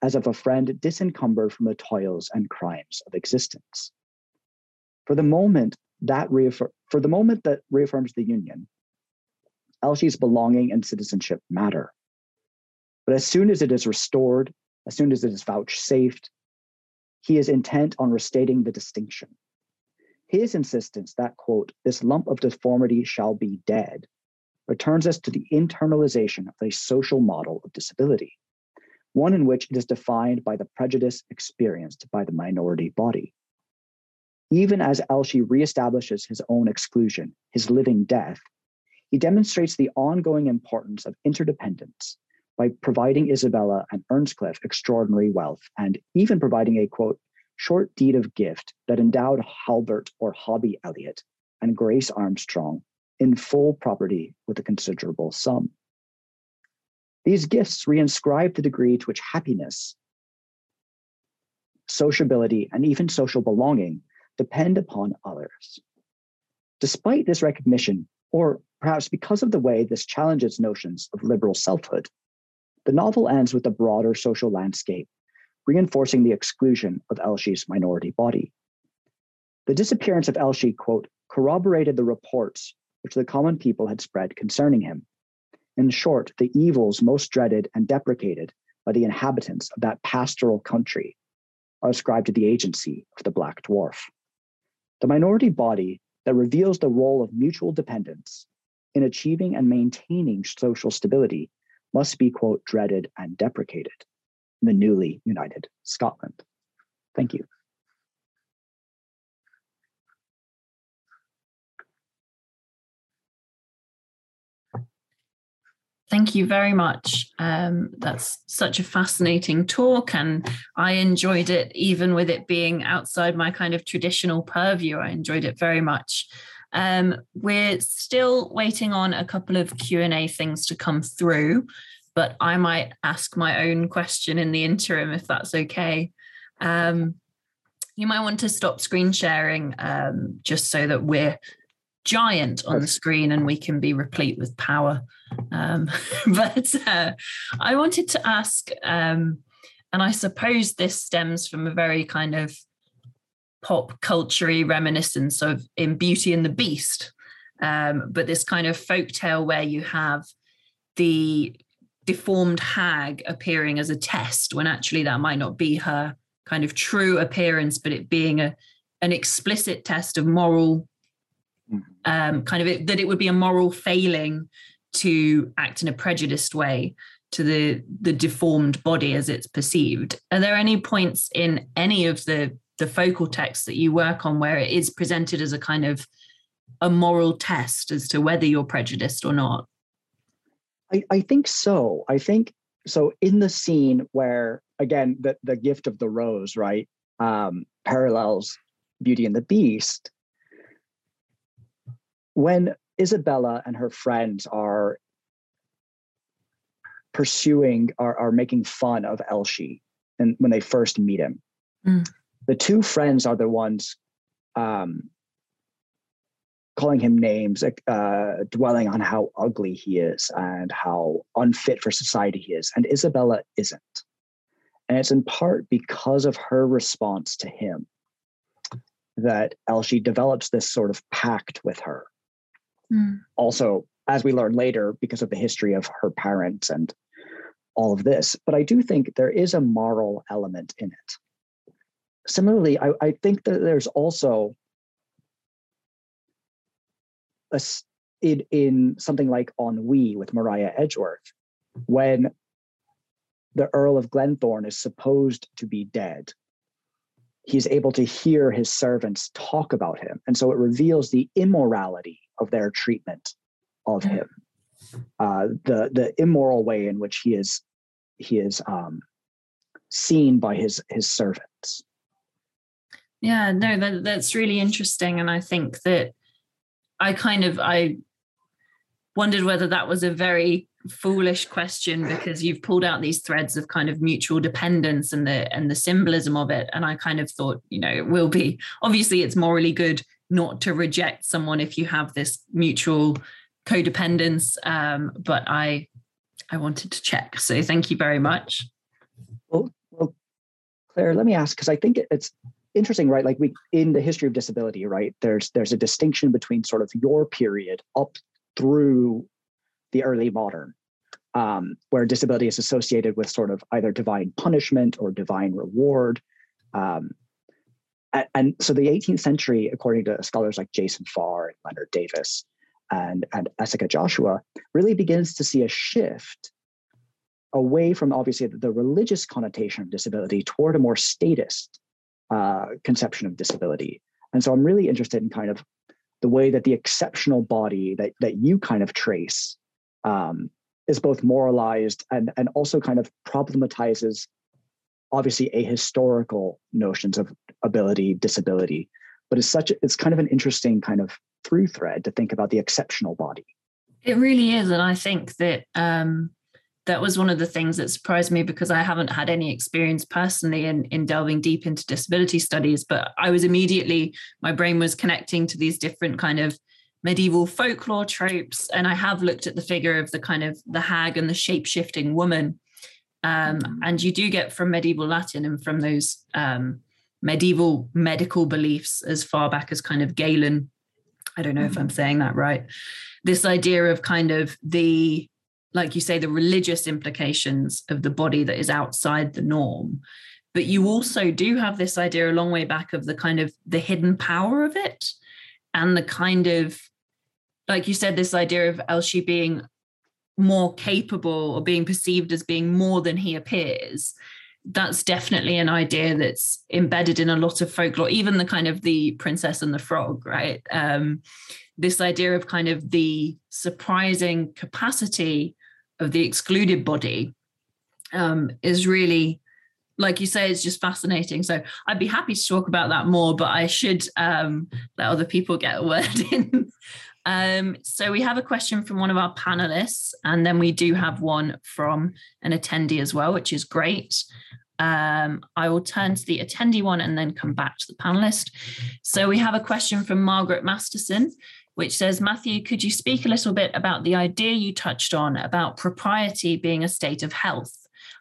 as of a friend disencumbered from the toils and crimes of existence. For the moment that reaffir- for the moment that reaffirms the union, Elshie's belonging and citizenship matter. But as soon as it is restored, as soon as it is vouchsafed, he is intent on restating the distinction. His insistence that, quote, this lump of deformity shall be dead, returns us to the internalization of a social model of disability, one in which it is defined by the prejudice experienced by the minority body. Even as Elshie reestablishes his own exclusion, his living death, he demonstrates the ongoing importance of interdependence by providing Isabella and Earnscliffe extraordinary wealth and even providing a quote, short deed of gift that endowed Halbert or Hobbie Elliot and Grace Armstrong in full property with a considerable sum. These gifts reinscribe the degree to which happiness, sociability, and even social belonging depend upon others. Despite this recognition, or perhaps because of the way this challenges notions of liberal selfhood, the novel ends with a broader social landscape, reinforcing the exclusion of Elshie's minority body. The disappearance of Elshie, quote, corroborated the reports which the common people had spread concerning him. In short, the evils most dreaded and deprecated by the inhabitants of that pastoral country are ascribed to the agency of the Black Dwarf. The minority body that reveals the role of mutual dependence in achieving and maintaining social stability must be, quote, dreaded and deprecated in the newly united Scotland. Thank you. Thank you very much. Um, that's such a fascinating talk, and I enjoyed it, even with it being outside my kind of traditional purview. I enjoyed it very much. Um, we're still waiting on a couple of Q and A things to come through, but I might ask my own question in the interim if that's okay. Um, you might want to stop screen sharing um, just so that we're giant on the screen and we can be replete with power. Um, *laughs* but uh, I wanted to ask, um, and I suppose this stems from a very kind of pop culture reminiscence of in Beauty and the Beast, um, but this kind of folk tale where you have the deformed hag appearing as a test when actually that might not be her kind of true appearance, but it being a an explicit test of moral Mm-hmm. um, kind of it, that it would be a moral failing to act in a prejudiced way to the the deformed body as it's perceived. Are there any points in any of the the focal texts that you work on where it is presented as a kind of a moral test as to whether you're prejudiced or not? I, I think so. I think so. In the scene where again the the gift of the rose, right, um, parallels Beauty and the Beast when Isabella and her friends are pursuing are, are making fun of Elshie and when they first meet him. Mm. The two friends are the ones um, calling him names, uh, dwelling on how ugly he is and how unfit for society he is. And Isabella isn't. And it's in part because of her response to him that Elshie develops this sort of pact with her Mm. Also, as we learn later, because of the history of her parents and all of this. But I do think there is a moral element in it. Similarly, I, I think that there's also a in, in something like Ennui with Maria Edgeworth, when the Earl of Glenthorne is supposed to be dead, he's able to hear his servants talk about him. And so it reveals the immorality of their treatment of mm. him, uh, the the immoral way in which he is he is um, seen by his his servants. Yeah, no, that, that's really interesting, and I think that I kind of I wondered whether that was a very foolish question because you've pulled out these threads of kind of mutual dependence and the and the symbolism of it and i kind of thought you know it will be obviously it's morally good not to reject someone if you have this mutual codependence. Um, but I I wanted to check. So thank you very much. Well, well Claire, let me ask because I think it's interesting, right? Like we in the history of disability, right? There's there's a distinction between sort of your period up through the early modern, um, where disability is associated with sort of either divine punishment or divine reward. Um, and so the 18th century, according to scholars like Jason Farr and Lennard Davis and, and Essaka Joshua, really begins to see a shift away from obviously the religious connotation of disability toward a more statist uh, conception of disability. And so I'm really interested in kind of the way that the exceptional body that, that you kind of trace um, is both moralized and, and also kind of problematizes obviously ahistorical notions of ability, disability, but it's such it's kind of an interesting kind of through thread to think about the exceptional body. It really is, and I think that um, that was one of the things that surprised me because I haven't had any experience personally in in delving deep into disability studies, but I was immediately my brain was connecting to these different kind of medieval folklore tropes and i have looked at the figure of the kind of the hag and the shape-shifting woman um, and you do get from medieval Latin and from those um, medieval medical beliefs as far back as kind of Galen I don't know if I'm saying that right. This idea of kind of the, like you say, the religious implications of the body that is outside the norm. But you also do have this idea a long way back of the kind of the hidden power of it and the kind of, like you said, this idea of Elshie being more capable or being perceived as being more than he appears that's definitely an idea that's embedded in a lot of folklore even the kind of the princess and the frog right? Um, this idea of kind of the surprising capacity of the excluded body um, is really like you say it's just fascinating. So i'd be happy to talk about that more but i should um, let other people get a *laughs* word in um, so we have a question from one of our panelists, and then we do have one from an attendee as well, which is great. Um, I will turn to the attendee one and then come back to the panelist. So we have a question from Margaret Masterson, which says, Matthew, could you speak a little bit about the idea you touched on about propriety being a state of health?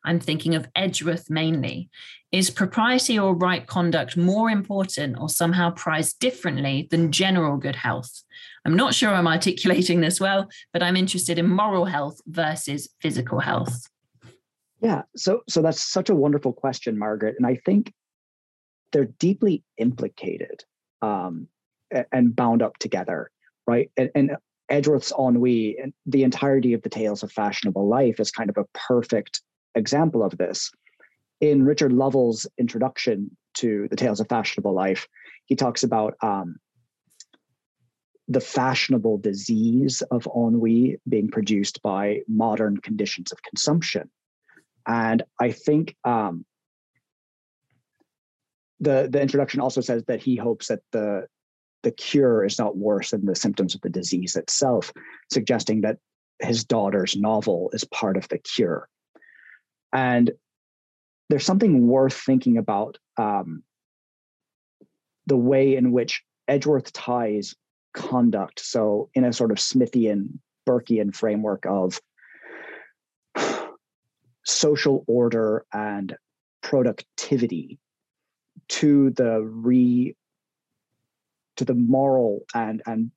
I'm thinking of Edgeworth mainly. Is propriety or right conduct more important or somehow prized differently than general good health? I'm not sure I'm articulating this well, but I'm interested in moral health versus physical health. Yeah, so so that's such a wonderful question, Margaret, and I think they're deeply implicated um, and bound up together, right? And, and Edgeworth's ennui and the entirety of the Tales of Fashionable Life is kind of a perfect example of this. In Richard Lovell's introduction to the Tales of Fashionable Life, he talks about um, the fashionable disease of ennui being produced by modern conditions of consumption. And I think um, the the introduction also says that he hopes that the the cure is not worse than the symptoms of the disease itself, suggesting that his daughter's novel is part of the cure. And there's something worth thinking about um, the way in which Edgeworth ties conduct. So, in a sort of Smithian, Burkean framework of social order and productivity to the re to the moral and and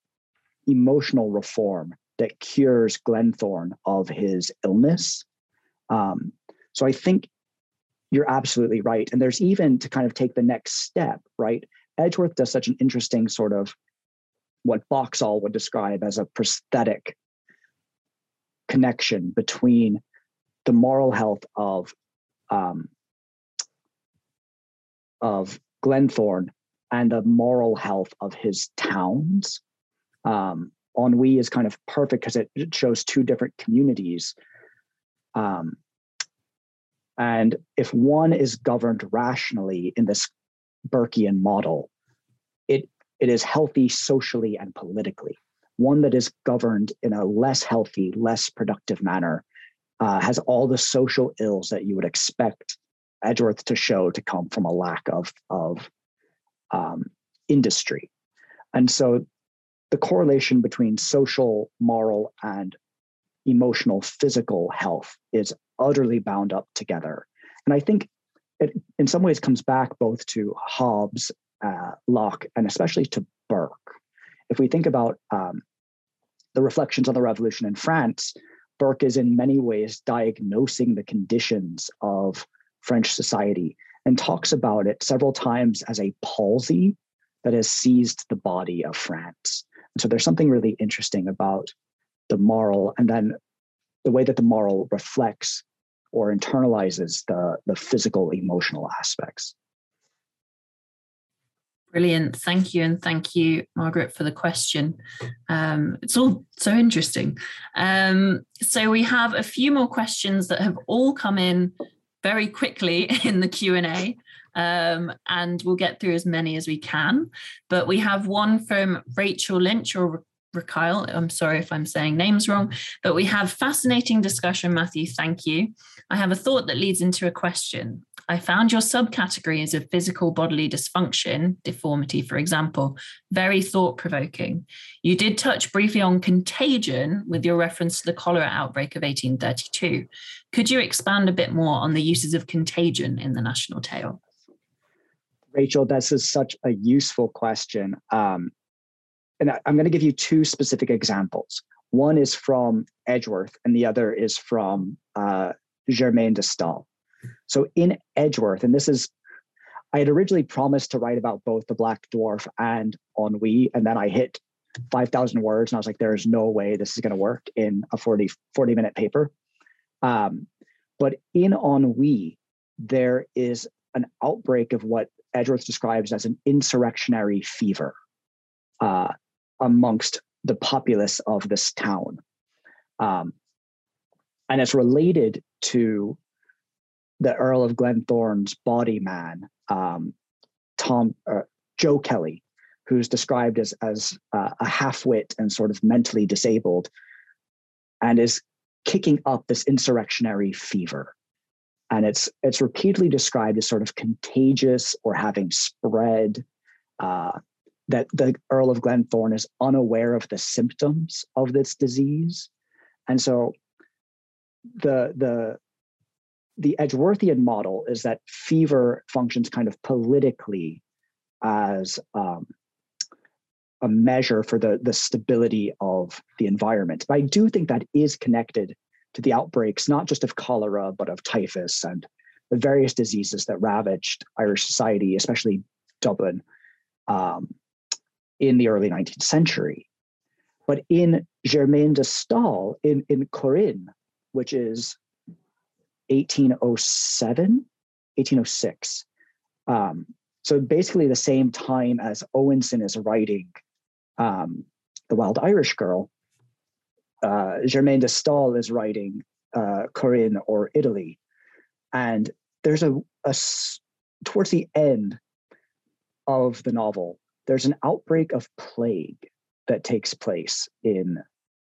emotional reform that cures Glenthorne of his illness. Um, so I think you're absolutely right. And there's even to kind of take the next step, right? Edgeworth does such an interesting sort of what Boxall would describe as a prosthetic connection between the moral health of um, of Glenthorne and the moral health of his towns. Um, ennui is kind of perfect because it, shows two different communities. Um, and if one is governed rationally in this Burkean model, it it is healthy socially and politically. One that is governed in a less healthy, less productive manner uh, has all the social ills that you would expect Edgeworth to show to come from a lack of, of um, industry. And so the correlation between social, moral, and emotional, physical health is utterly bound up together. And I think it in some ways comes back both to Hobbes, uh, Locke, and especially to Burke. If we think about um, the reflections on the revolution in France, Burke is in many ways diagnosing the conditions of French society and talks about it several times as a palsy that has seized the body of France. And so there's something really interesting about the moral and then the way that the moral reflects or internalizes the, the physical emotional aspects. Brilliant. Thank you. And thank you, Margaret, for the question. Um, it's all so interesting. Um, so we have a few more questions that have all come in very quickly *laughs* in the Q&A. Um, and we'll get through as many as we can. But we have one from Rachel Lynch or Raquel. I'm sorry if I'm saying names wrong, but we have fascinating discussion, Matthew. Thank you. I have a thought that leads into a question. I found your subcategories of physical bodily dysfunction, deformity, for example, very thought provoking. You did touch briefly on contagion with your reference to the cholera outbreak of 1832. Could you expand a bit more on the uses of contagion in the national tale? Rachel, this is such a useful question. Um, and I, I'm going to give you two specific examples. One is from Edgeworth, and the other is from uh, Germaine de Stael. So in Edgeworth, and this is, I had originally promised to write about both the Black Dwarf and Ennui, and then I hit 5,000 words, and I was like, there is no way this is going to work in a 40, 40 minute paper. Um, but in Ennui, there is an outbreak of what Edgeworth describes as an insurrectionary fever uh, amongst the populace of this town. Um, and it's related to the Earl of Glenthorne's body man, um, Tom uh, Joe Kelly, who's described as as uh, a half-wit and sort of mentally disabled, and is kicking up this insurrectionary fever. And it's it's repeatedly described as sort of contagious or having spread. Uh, that the Earl of Glenthorne is unaware of the symptoms of this disease, and so the the the Edgeworthian model is that fever functions kind of politically as um, a measure for the, the stability of the environment. But I do think that is connected to the outbreaks, not just of cholera, but of typhus and the various diseases that ravaged Irish society, especially Dublin, um, in the early 19th century. But in Germaine de Stael, in, in Corinne, which is 1807, 1806. Um, so basically the same time as Owenson is writing um, The Wild Irish Girl, uh, Germaine de Stael is writing uh, Corinne or Italy. And there's a, a, towards the end of the novel, there's an outbreak of plague that takes place in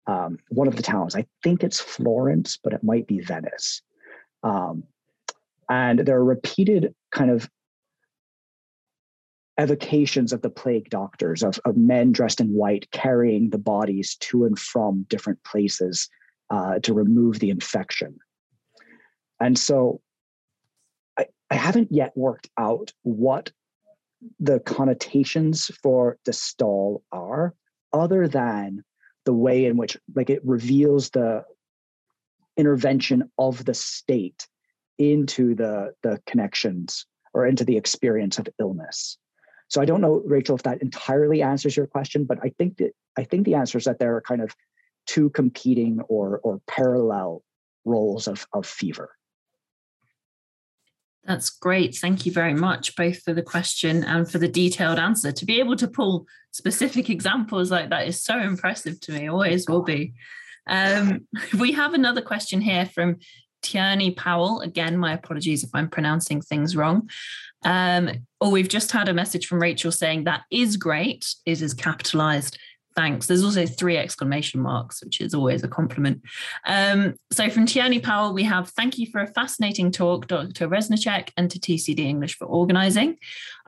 um, one of the towns. I think it's Florence, but it might be Venice. Um, and there are repeated kind of evocations of the plague doctors, of, of men dressed in white carrying the bodies to and from different places uh, to remove the infection. And so I, I haven't yet worked out what the connotations for de Stael are, other than the way in which like it reveals the intervention of the state into the the connections or into the experience of illness. So i don't know rachel if that entirely answers your question but i think that i think the answer is that there are kind of two competing or or parallel roles of of fever that's great. Thank you very much, both for the question and for the detailed answer. To be able to pull specific *laughs* examples like that is so impressive to me, always will be. Um, *laughs* we have another question here from Tierney Powell. Again, my apologies if I'm pronouncing things wrong. Um, or we've just had a message from Rachel saying that is great, is is capitalized thanks. There's also three exclamation marks, which is always a compliment. Um, so from Tierney Powell, we have thank you for a fascinating talk, Dr. Reznicek, and to TCD English for organizing.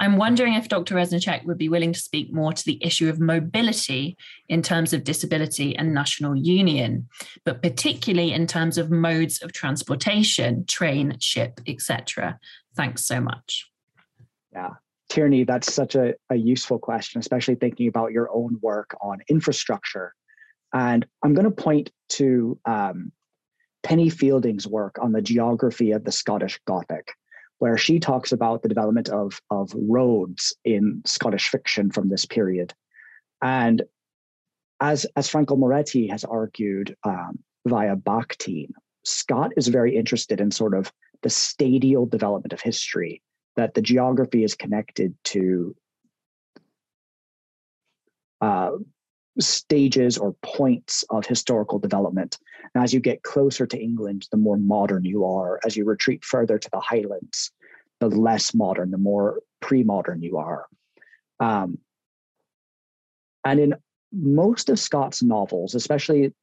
I'm wondering if Dr. Reznicek would be willing to speak more to the issue of mobility in terms of disability and national union, but particularly in terms of modes of transportation, train, ship, etc. Thanks so much. Yeah, Tierney, that's such a, a useful question, especially thinking about your own work on infrastructure. And I'm going to point to um, Penny Fielding's work on the geography of the Scottish Gothic, where she talks about the development of, of roads in Scottish fiction from this period. And as, as Franco Moretti has argued um, via Bakhtin, Scott is very interested in sort of the stadial development of history that the geography is connected to uh, stages or points of historical development. And as you get closer to England, the more modern you are. As you retreat further to the Highlands, the less modern, the more pre modern you are. Um, and in most of Scott's novels, especially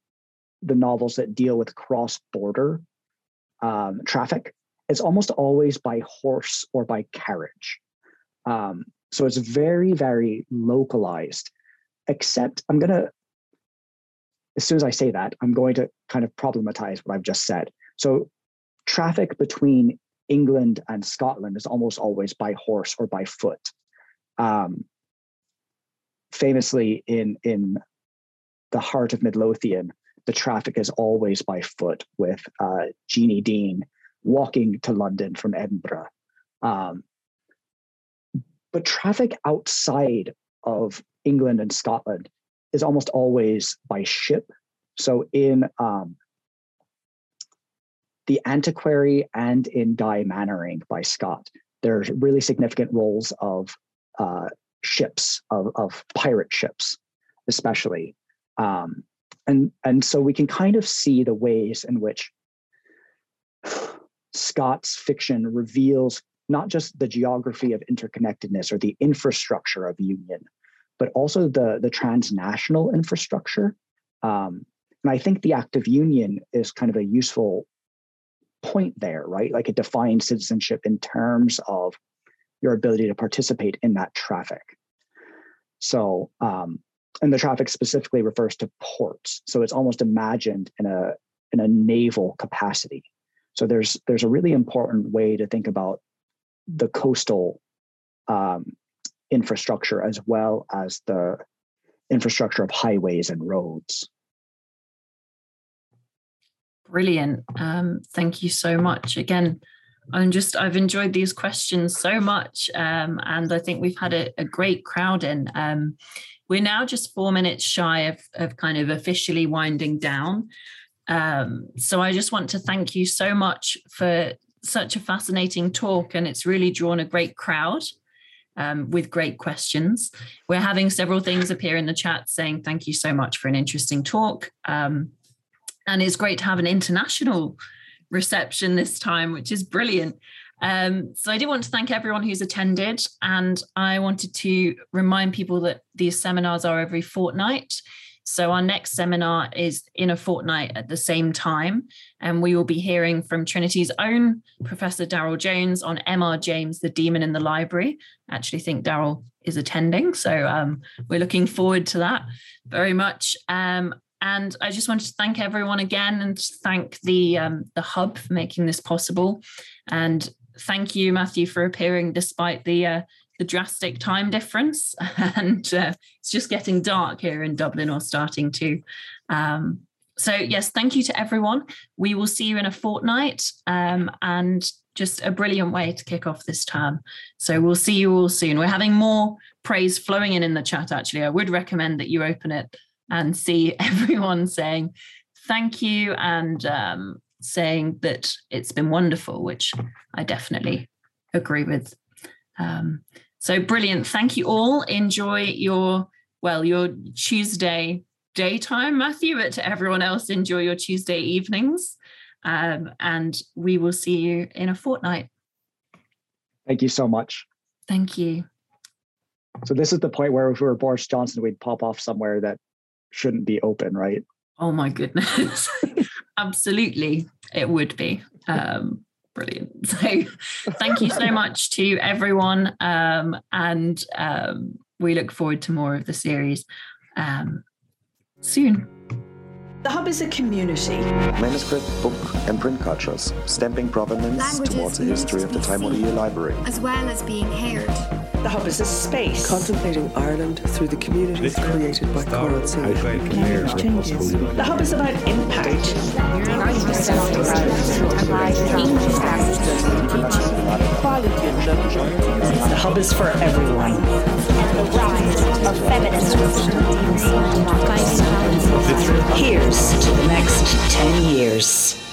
the novels that deal with cross border um, traffic, it's almost always by horse or by carriage. Um, so it's very, very localized, except I'm going to, as soon as I say that, I'm going to kind of problematize what I've just said. So traffic between England and Scotland is almost always by horse or by foot. Um, famously in in the heart of Midlothian, the traffic is always by foot, with uh, Jeanie Dean walking to London from Edinburgh. Um, but traffic outside of England and Scotland is almost always by ship. So in um, the Antiquary and in Guy Mannering by Scott, there's really significant roles of uh, ships, of, of pirate ships, especially. Um, and, and so we can kind of see the ways in which Scott's fiction reveals not just the geography of interconnectedness or the infrastructure of union, but also the, the transnational infrastructure. Um, and I think the act of union is kind of a useful point there, right? Like it defines citizenship in terms of your ability to participate in that traffic. So, um, and the traffic specifically refers to ports. So it's almost imagined in a in a naval capacity. So there's there's a really important way to think about the coastal um, infrastructure as well as the infrastructure of highways and roads. Brilliant. Um, thank you so much. Again, I'm just, I've enjoyed these questions so much. Um, and I think we've had a, a great crowd in. Um, we're now just four minutes shy of, of kind of officially winding down. Um, so I just want to thank you so much for such a fascinating talk. And it's really drawn a great crowd. Um, with great questions. We're having several things appear in the chat saying thank you so much for an interesting talk. Um, and it's great to have an international reception this time, which is brilliant. Um, so I do want to thank everyone who's attended, and I wanted to remind people that these seminars are every fortnight. So our next seminar is in a fortnight at the same time, and we will be hearing from Trinity's own Professor Darryl Jones on M.R. James, the Demon in the Library. I actually think Darryl is attending, so um, we're looking forward to that very much. Um, and I just wanted to thank everyone again and thank the um, the hub for making this possible. And thank you, Matthew, for appearing despite the uh, the drastic time difference. *laughs* and uh, it's just getting dark here in Dublin, or starting to. Um, so yes, thank you to everyone. We will see you in a fortnight, um, and just a brilliant way to kick off this term. So we'll see you all soon. We're having more praise flowing in in the chat. Actually, I would recommend that you open it and see *laughs* everyone saying thank you and um, saying that it's been wonderful, which I definitely agree with. Um, so brilliant. Thank you all. Enjoy your, well, your Tuesday daytime, Matthew, but to everyone else, enjoy your Tuesday evenings. Um, and we will see you in a fortnight. Thank you so much. Thank you. So this is the point where if we were Boris Johnson, we'd pop off somewhere that shouldn't be open, right? Oh my goodness. *laughs* Absolutely, it would be. Um, brilliant. *laughs* So, thank you so much to everyone. Um, and um, we look forward to more of the series um, soon. The Hub is a community. Manuscript, book, and print cultures, stamping provenance Languages towards the history of the need to be Time. Library. as well as being heard. The Hub is a space. Contemplating Ireland through the communities created by Coral Sea. Language changes. The Hub is about impact. The Hub is for everyone. the rise of feminism. To the next 10 years.